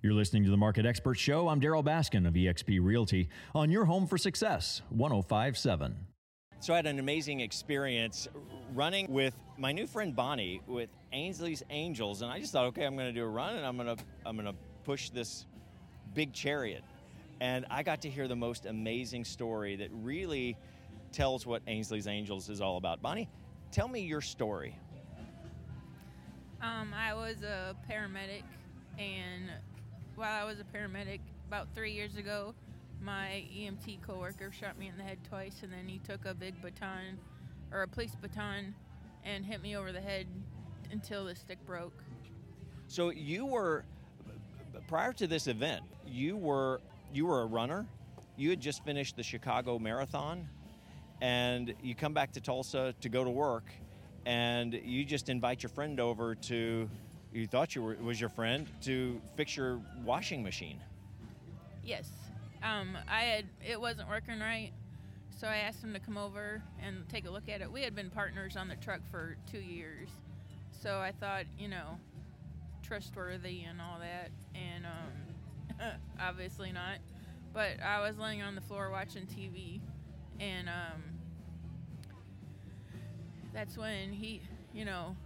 You're listening to the Market Expert Show. I'm Darryl Baskin of eXp Realty on your home for success, 1057. So I had an amazing experience running with my new friend Bonnie with Ainsley's Angels, and I just thought, okay, I'm going to do a run, and I'm going to I'm going to push this big chariot, and I got to hear the most amazing story that really tells what Ainsley's Angels is all about. Bonnie, tell me your story. Um, I was a paramedic, and while I was a paramedic about three years ago, my EMT coworker shot me in the head twice, and then he took a big baton or a police baton and hit me over the head until the stick broke. So you were prior to this event, you were you were a runner. You had just finished the Chicago Marathon, and you come back to Tulsa to go to work, and you just invite your friend over to you thought you were was your friend to fix your washing machine. Yes, um, I had it wasn't working right, so I asked him to come over and take a look at it. We had been partners on the truck for two years, so I thought you know trustworthy and all that, and um, obviously not. But I was laying on the floor watching TV, and um, that's when he, you know,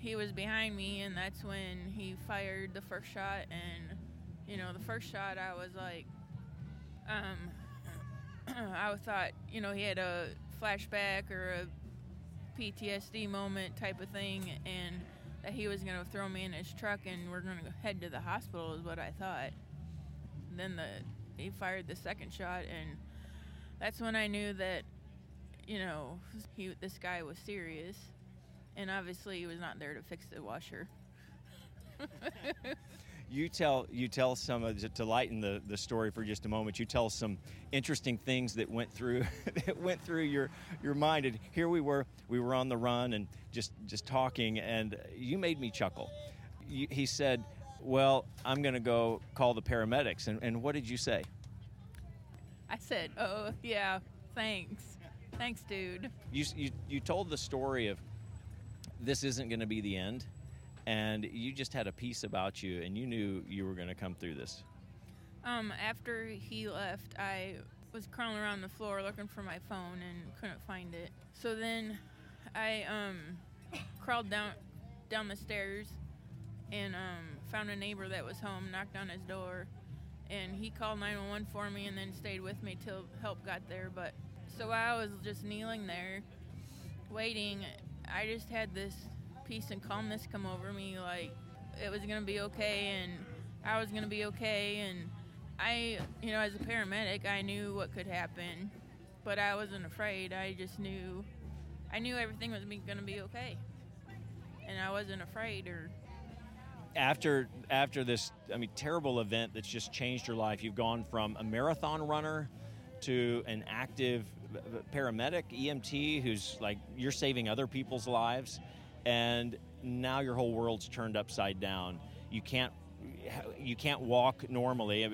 he was behind me, and that's when he fired the first shot. And you know, the first shot, I was like, um, I thought, you know, he had a flashback or a PTSD moment type of thing, and that he was going to throw me in his truck and we're going to head to the hospital is what I thought. Then the he fired the second shot, and that's when I knew that, you know, he this guy was serious and obviously he was not there to fix the washer. you tell you tell some of to lighten the, the story for just a moment. You tell some interesting things that went through that went through your your mind. And here we were, we were on the run and just just talking, and you made me chuckle. You, he said, "Well, I'm going to go call the paramedics." And, and what did you say? I said, "Oh yeah, thanks, thanks, dude." You you, you told the story of this isn't going to be the end and you just had a peace about you and you knew you were going to come through this. Um, after he left i was crawling around the floor looking for my phone and couldn't find it. So then i um, crawled down down the stairs and um, found a neighbor that was home knocked on his door and he called 911 for me and then stayed with me till help got there. But so i was just kneeling there waiting I just had this peace and calmness come over me, like it was gonna be okay and I was gonna be okay. And I, you know, as a paramedic, I knew what could happen, but I wasn't afraid. I just knew, I knew everything was gonna be okay, and I wasn't afraid or. After after this, I mean, terrible event that's just changed your life. You've gone from a marathon runner to an active paramedic, EMT, who's like you're saving other people's lives, and now your whole world's turned upside down. You can't you can't walk normally.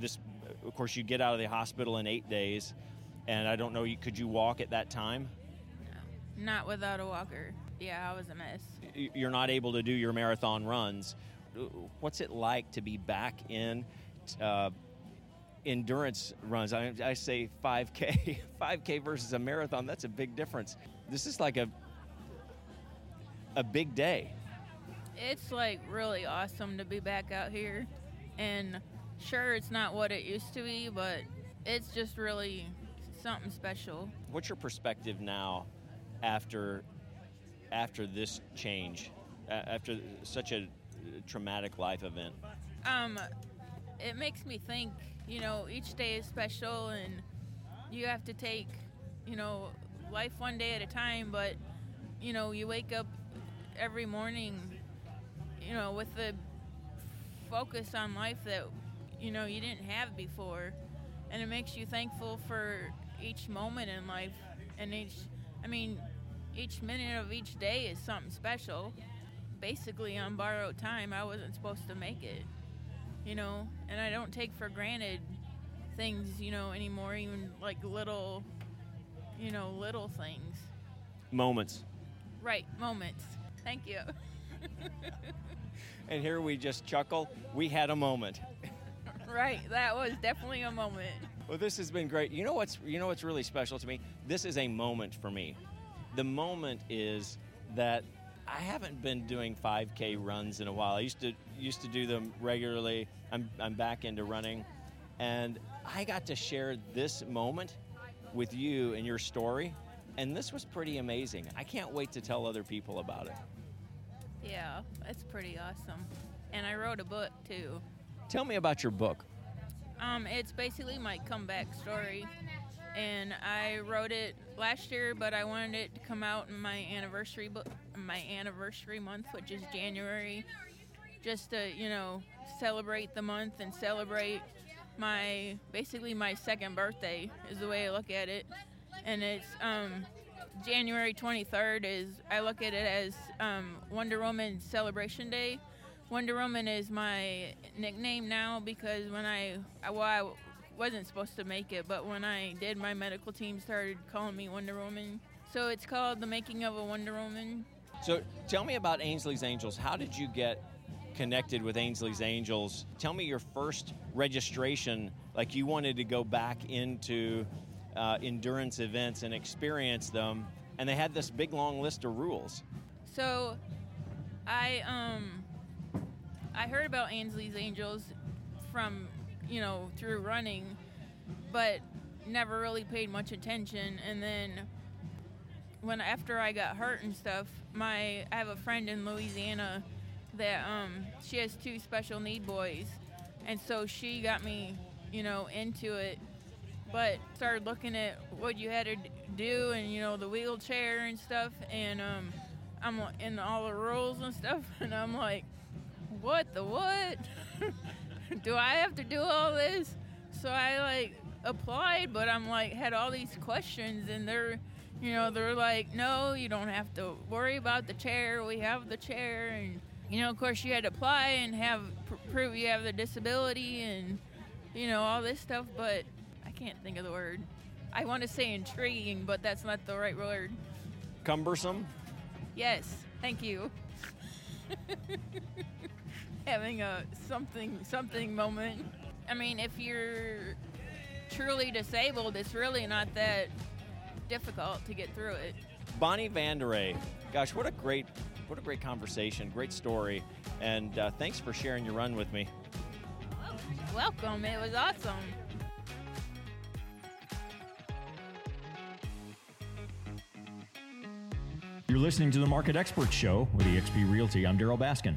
This, of course, you get out of the hospital in eight days, and I don't know. Could you walk at that time? No, not without a walker. Yeah, I was a mess. You're not able to do your marathon runs. What's it like to be back in? Uh, endurance runs. I, I say 5K, 5K versus a marathon. That's a big difference. This is like a a big day. It's like really awesome to be back out here, and sure, it's not what it used to be, but it's just really something special. What's your perspective now, after after this change, after such a traumatic life event? Um, it makes me think, you know, each day is special and you have to take, you know, life one day at a time, but, you know, you wake up every morning, you know, with the focus on life that, you know, you didn't have before. And it makes you thankful for each moment in life and each, I mean, each minute of each day is something special. Basically, on borrowed time, I wasn't supposed to make it you know, and I don't take for granted things, you know, anymore, even like little, you know, little things. Moments. Right, moments. Thank you. and here we just chuckle. We had a moment. Right, that was definitely a moment. Well, this has been great. You know what's you know what's really special to me? This is a moment for me. The moment is that I haven't been doing 5K runs in a while. I used to used to do them regularly. I'm I'm back into running, and I got to share this moment with you and your story, and this was pretty amazing. I can't wait to tell other people about it. Yeah, it's pretty awesome. And I wrote a book too. Tell me about your book. Um, it's basically my comeback story, and I wrote it last year, but I wanted it to come out in my anniversary book, my anniversary month, which is January, just to you know celebrate the month and celebrate my basically my second birthday is the way I look at it, and it's um, January 23rd is I look at it as um, Wonder Woman Celebration Day Wonder Woman is my nickname now because when I, well, I wasn't supposed to make it, but when I did, my medical team started calling me Wonder Woman. So it's called The Making of a Wonder Woman. So tell me about Ainsley's Angels. How did you get connected with Ainsley's Angels? Tell me your first registration, like you wanted to go back into uh, endurance events and experience them, and they had this big long list of rules. So I, um, I heard about Ainsley's Angels from, you know, through running, but never really paid much attention. And then when after I got hurt and stuff, my I have a friend in Louisiana that um she has two special need boys, and so she got me, you know, into it. But started looking at what you had to do and you know the wheelchair and stuff, and um, I'm in all the rules and stuff, and I'm like, what the what? do I have to do all this? So I like applied, but I'm like had all these questions, and they're, you know, they're like, no, you don't have to worry about the chair. We have the chair, and you know, of course, you had to apply and have pr- prove you have the disability, and you know all this stuff. But I can't think of the word. I want to say intriguing, but that's not the right word. Cumbersome. Yes, thank you. having a something something moment. I mean, if you're truly disabled, it's really not that difficult to get through it. Bonnie Vanderay, gosh, what a great what a great conversation, great story, and uh, thanks for sharing your run with me. Welcome, it was awesome. You're listening to the Market Expert Show with eXp Realty. I'm Darryl Baskin.